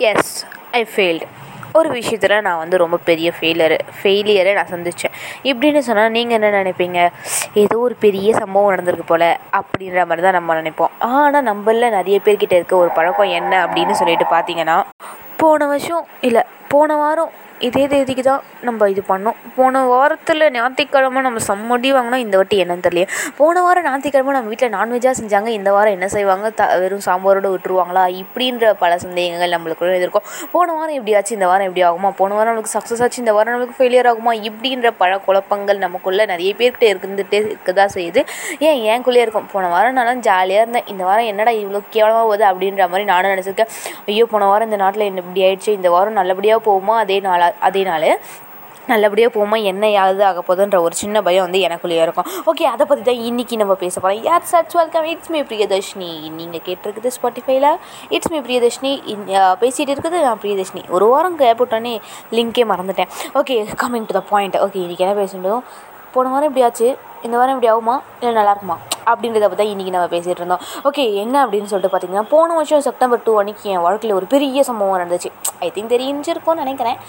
S ஐ failed ஒரு விஷயத்தில் நான் வந்து ரொம்ப பெரிய ஃபெயிலரு ஃபெயிலியரை நான் சந்தித்தேன் இப்படின்னு சொன்னால் நீங்கள் என்ன நினைப்பீங்க? ஏதோ ஒரு பெரிய சம்பவம் நடந்திருக்கு போல் அப்படின்ற மாதிரி தான் நம்ம நினைப்போம். ஆனால் நம்மள நிறைய பேர்கிட்ட இருக்க ஒரு பழக்கம் என்ன அப்படின்னு சொல்லிட்டு பார்த்தீங்கன்னா போன வருஷம் இல்லை போன வாரம் இதே தேதிக்கு தான் நம்ம இது பண்ணோம். போன வாரத்தில் ஞாயிற்றுக்கிழமை நம்ம சம்மடி வாங்கினா இந்த வாட்டி என்னன்னு தெரியல போன வாரம் ஞாயிற்றுக்கிழமை நம்ம வீட்டில் நான்வெஜ்ஜாக செஞ்சாங்க. இந்த வாரம் என்ன செய்வாங்க? த வெறும் சாம்பாரோடு விட்டுருவாங்களா? இப்படின்ற பல சந்தேகங்கள் நம்மளுக்குள்ள இருக்கும் போன வாரம் எப்படி ஆச்சு இந்த வாரம் எப்படி ஆகுமா? போன வாரம் நம்மளுக்கு சக்ஸஸ் ஆச்சு. இந்த வாரம் நம்மளுக்கு ஃபெயிலியர் ஆகுமா? இப்படின்ற பல குழப்பங்கள் நமக்குள்ளே நிறைய பேர்கிட்ட இருந்துகிட்டே இருக்கதான் செய்யுது. ஏன் ஏன்குள்ளேயே இருக்கும்? போன வாரம் நான் ஜாலியாக இருந்தேன். இந்த வாரம் என்னடா இவ்வளோ கேவலமாக போகுது அப்படின்ற மாதிரி நானும் நினச்சிருக்கேன். ஐயோ போன வாரம் இந்த நாட்டில் என்ன இப்படி ஆயிடுச்சு? இந்த வாரம் நல்லபடியாக போகுமா? அதே நாளாக அதே நாள் நல்லபடியாக போகுமா என்ன யாது ஆக போகுதுன்ற ஒரு சின்ன பயம் வந்து எனக்குள்ளேயே இருக்கும். ஓகே அதை பற்றி தான் இன்றைக்கி நம்ம பேச போகிறோம் யார் search welcome it's me Priyadarshini நீங்கள் கேட்டிருக்குது ஸ்பாட்டிஃபைல இட்ஸ் மீ பிரியதர்ஷினி பேசிகிட்டு இருக்குது நான் பிரியதர்ஷினி ஒரு வாரம் கேட்டுவிட்டோன்னே லிங்கே மறந்துட்டேன். Okay coming to the point okay இன்றைக்கி என்ன பேசணும் போன வாரம் எப்படியாச்சு இந்த வாரம் இப்படி ஆகுமா? இல்லை நல்லாயிருக்குமா அப்படின்றத பற்றி இன்றைக்கி நம்ம பேசிகிட்டு இருந்தோம். ஓகே என்ன அப்படின்னு சொல்லிட்டு பார்த்தீங்கன்னா போன வருஷம் செப்டம்பர் டூ அன்றைக்கி என் வாழ்க்கையில் ஒரு பெரிய சம்பவம் நடந்துச்சு. ஐ திங்க் தெரிஞ்சிருக்கும்னு நினைக்கிறேன்.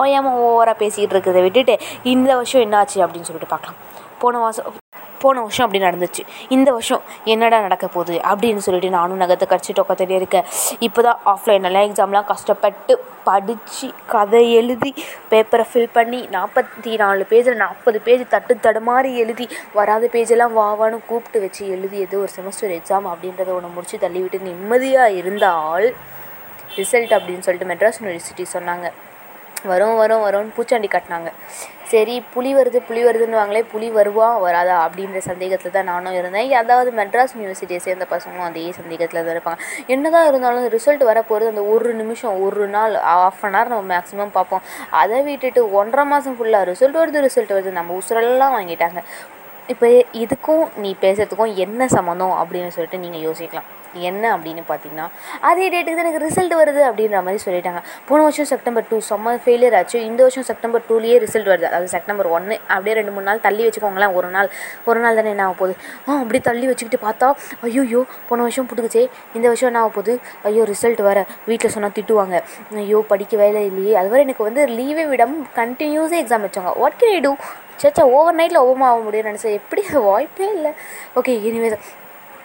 ஓயாமல் ஓவராக பேசிக்கிட்டு இருக்கிறத விட்டுட்டு இந்த வருஷம் என்ன ஆச்சு அப்படின்னு சொல்லிட்டு பார்க்கலாம். போன மாதம் போன வருஷம் அப்படி நடந்துச்சு. இந்த வருஷம் என்னடா நடக்க போகுது அப்படின்னு சொல்லிட்டு நானும் நகத்தை கடிச்சு டொக்கத்திலே இருக்கேன். இப்போ தான் ஆஃப்லைன்லாம் எக்ஸாம்லாம் கஷ்டப்பட்டு படித்து கதை எழுதி பேப்பரை ஃபில் பண்ணி நாற்பத்தி நாலு பேஜில் நாற்பது பேஜ் தட்டு தடுமாறி எழுதி வராத பேஜெல்லாம் வாவான்னு கூப்பிட்டு வச்சு எழுதியது ஒரு செமஸ்டர் எக்ஸாம் அப்படின்றத ஒன்று முடிச்சு தள்ளிவிட்டு நிம்மதியாக இருந்தால் ரிசல்ட் அப்படின்னு சொல்லிட்டு மெட்ராஸ் யூனிவர்சிட்டி சொன்னாங்க. வரும் வரும் வரும்னு பூச்சாண்டி கட்டினாங்க. சரி புலி வருது புலி வருதுன்னு வாங்களே புலி வருவா வராதா அப்படின்ற சந்தேகத்தில் தான் நானும் இருந்தேன். அதாவது மெட்ராஸ் யூனிவர்சிட்டியை சேர்ந்த பசங்களும் அதே சந்தேகத்தில் தான் இருப்பாங்க. என்னதான் இருந்தாலும் ரிசல்ட் வரப்போகிறது அந்த ஒரு நிமிஷம் ஒரு நாள் ஆஃப் அன் ஹவர் நம்ம மேக்ஸிமம் பார்ப்போம். அதை விட்டுட்டு ஒன்றரை மாதம் ஃபுல்லாக ரிசல்ட் வருது ரிசல்ட் வருது நம்ம உசுரெல்லாம் வாங்கிட்டாங்க. இப்போ இதுக்கும் நீ பேசுகிறதுக்கும் என்ன சம்மந்தம் அப்படின்னு சொல்லிட்டு நீங்கள் யோசிக்கலாம். என்ன அப்படின்னு பார்த்தீங்கன்னா அதே டேட்டுக்கு தான் எனக்கு ரிசல்ட் வருது அப்படின்ற மாதிரி சொல்லிட்டாங்க போன வருஷம் செப்டம்பர் டூ செம்ம ஃபெயிலியர் ஆச்சு இந்த வருஷம் செப்டம்பர் டூலேயே ரிசல்ட் வருது அது செப்டம்பர் ஒன்று அப்படியே ரெண்டு மூணு நாள் தள்ளி வச்சுக்கோங்களேன் ஒரு நாள் ஒரு நாள் தானே என்ன ஆக போகுது ஆ அப்படி தள்ளி வச்சுக்கிட்டு பார்த்தா ஐயோ போன வருஷம் பிடிக்குச்சே இந்த வருஷம் என்ன ஆக போகுது ஐயோ ரிசல்ட் வர வீட்டில் சொன்னால் திட்டுவாங்க ஐயோ படிக்க வேலை இல்லையே அதுவரை எனக்கு வந்து லீவே விடாமல் கண்டினியூஸாக எக்ஸாம் வச்சாங்க வாட் கேன் ஐ டூ சச்சா ஓவர் நைட்டில் ஓவமாக ஆக முடியும்னு நினச்சேன் எப்படி வாய்ப்பே இல்லை ஓகே இனிமேல்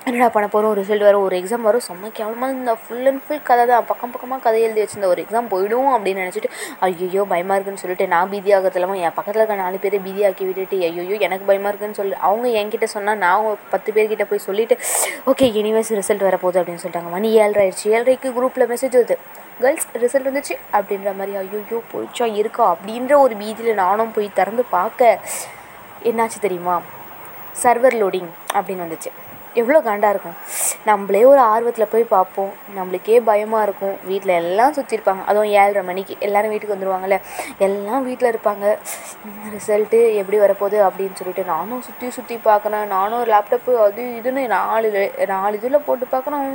என்னடா பண்ண போகிறோம் ரிசல்ட் வரும் ஒரு எக்ஸாம் வரும். செம்ம கேவலமாக இந்த ஃபுல் அண்ட் ஃபுல் கதை தான். பக்கம் பக்கமாக கதை எழுதி வச்சிருந்த. ஒரு எக்ஸாம் போயிடும் அப்படின்னு நினச்சிட்டு ஐயோ பயமாக இருக்குன்னு சொல்லிட்டு நான் பீதி ஆகிறது இல்லாமல் என் பக்கத்தில் இருக்க நாலு பேரை பீதி ஆக்கி விட்டுட்டு ஐயோ எனக்கு பயமாக இருக்குன்னு சொல்லி அவங்க என்கிட்ட சொன்னால் நான் பத்து பேர்கிட்ட போய் சொல்லிவிட்டு ஓகே யூனிவர்ஸ் ரிசல்ட் வரப்போகுது அப்படின்னு சொல்லிட்டாங்க. மணி ஏழரை ஆயிடுச்சு. ஏழரைக்கு குரூப்பில் மெசேஜ் வருது. கேர்ள்ஸ் ரிசல்ட் வந்துச்சு அப்படின்ற மாதிரி ஐயோ போயிடுச்சா இருக்கா? அப்படின்ற ஒரு பீதியில் நானும் போய் திறந்து பார்க்க என்னாச்சு தெரியுமா? சர்வர் லோடிங் அப்படின்னு வந்துச்சு. எவ்வளோ காண்டாக இருக்கும். நம்மளே ஒரு ஆர்வத்தில் போய் பார்ப்போம். நம்மளுக்கே பயமாக இருக்கும். வீட்டில் எல்லாம் சுற்றிருப்பாங்க அதுவும் ஏழரை மணிக்கு எல்லோரும் வீட்டுக்கு வந்துடுவாங்கள்ல எல்லாம் வீட்டில் இருப்பாங்க. ரிசல்ட்டு எப்படி வரப்போகுது? அப்படின்னு சொல்லிட்டு நானும் சுற்றி சுற்றி பார்க்குறேன். நானும் ஒரு லேப்டாப்பு அது இதுன்னு நாலு நாலு இதில் போட்டு பார்க்குறேன்.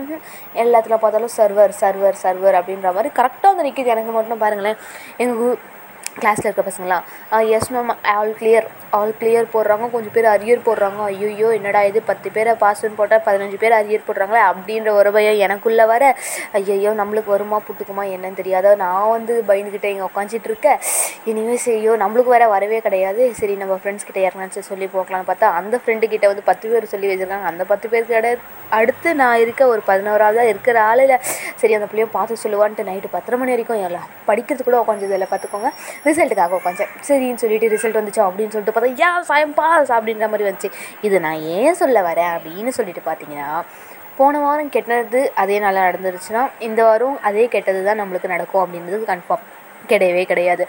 எல்லாத்துல பார்த்தாலும் சர்வர் சர்வர் சர்வர் அப்படின்ற மாதிரி கரெக்டாக வந்து நிற்கிது எனக்கு மட்டும் பாருங்களேன். எங்கள் கிளாஸில் இருக்க பசங்களாம் yes ma'am all clear all clear போடுறாங்க. கொஞ்சம் பேர் அரியர் போடுறாங்க. ஐயோ என்னடா இது? பத்து பேரை பாஸ்ன்னு போட்டால் பதினஞ்சு பேர் அரியர் போடுறாங்களே அப்படின்ற ஒரு பயம் எனக்குள்ளே வர ஐயோ நம்மளுக்கு வருமா புட்டுக்குமா என்னன்னு தெரியாத நான் வந்து பயந்துக்கிட்டே இங்கே உட்காந்துட்டு இருக்கேன். இனிமேல் செய்யோ நம்மளுக்கு வேறு வரவே கிடையாது. சரி நம்ம ஃப்ரெண்ட்ஸ் கிட்ட யாருனாச்சும் சொல்லி போக்கலாம்னு பார்த்தா அந்த ஃப்ரெண்டு கிட்ட வந்து பத்து பேர் சொல்லி வச்சுருக்காங்க. அந்த பத்து பேருக்கு இட அடுத்து நான் இருக்க ஒரு பதினோராவதாக இருக்கிற ஆளில் சரி அந்த பிள்ளையும் பார்த்து சொல்லுவான்ட்டு நைட்டு பத்தரை மணி வரைக்கும் எல்லாம் படிக்கிறது கூட இல்லை பார்த்துக்கோங்க. ரிசல்ட்டுக்காக உட்காந்தேன் சரின்னு சொல்லிட்டு ரிசல்ட் வந்துச்சு அப்படின்னு சொல்லிட்டு பார்த்தா யா சாயம் பாஸ் அப்படின்ற மாதிரி வந்துச்சு. இது நான் ஏன் சொல்ல வரேன் அப்படின்னு சொல்லிட்டு பார்த்தீங்கன்னா போன வாரம் கெட்டது அதே நல்லா நடந்துருச்சுன்னா இந்த வாரம் அதே கெட்டது தான் நம்மளுக்கு நடக்கும் அப்படின்றது கன்ஃபார்ம் கிடையவே கிடையாது.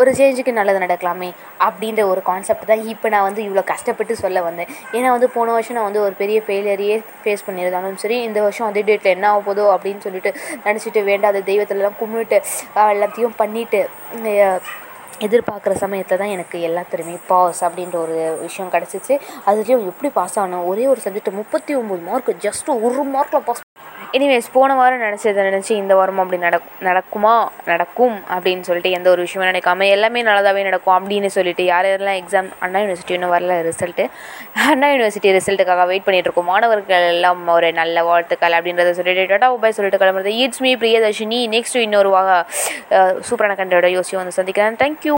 ஒரு சேஞ்சுக்கு நல்லது நடக்கலாமே அப்படின்ற ஒரு கான்செப்ட் தான் இப்போ நான் வந்து இவ்வளோ கஷ்டப்பட்டு சொல்ல வந்தேன். ஏன்னா வந்து போன வருஷம் நான் வந்து ஒரு பெரிய ஃபெயிலியரையே ஃபேஸ் பண்ணியிருந்தாலும் சரி இந்த வருஷம் அதே டேட்டில் என்ன ஆக போதோ அப்படின்னு சொல்லிட்டு நினச்சிட்டு வேண்டாத தெய்வத்திலலாம் கும்பிட்டு எல்லாத்தையும் பண்ணிவிட்டு எதிர்பார்க்குற சமயத்தில் தான் எனக்கு எல்லாத்துலேயுமே பாஸ் அப்படின்ற ஒரு விஷயம் கிடச்சிச்சு. அதுலேயும் எப்படி பாஸ் ஆனோம் ஒரே ஒரு சப்ஜெக்ட் முப்பத்தி ஒம்பது மார்க் ஜஸ்ட் ஒரு மார்க்கில் பாஸ் எனிவேஸ் போன வாரம் நினச்சதை நினச்சி இந்த வாரமும் அப்படி நடக் நடக்குமா? நடக்கும் அப்படின்னு சொல்லிட்டு எந்த ஒரு விஷயமும் நினைக்காம எல்லாமே நல்லதாகவே நடக்கும் அப்படின்னு சொல்லிட்டு யார் யாரெல்லாம் எக்ஸாம் அண்ணா யூனிவர்சிட்டி இன்னும் வரல ரிசல்ட்டு அண்ணா யூனிவர்சிட்டி ரிசல்ட்டுக்காக வெயிட் பண்ணிட்டு இருக்கோம். மாணவர்கள் எல்லாம் ஒரு நல்ல வாழ்த்துக்கள் அப்படின்றத சொல்லிட்டு டாடா உபாய் சொல்லிட்டு கிளம்புறது. It's me Priyadarshini. நெக்ஸ்ட் இன்னொரு வாக சூப்பரான கண்டோட யோசியும் வந்து சந்திக்கிறேன். தேங்க்யூ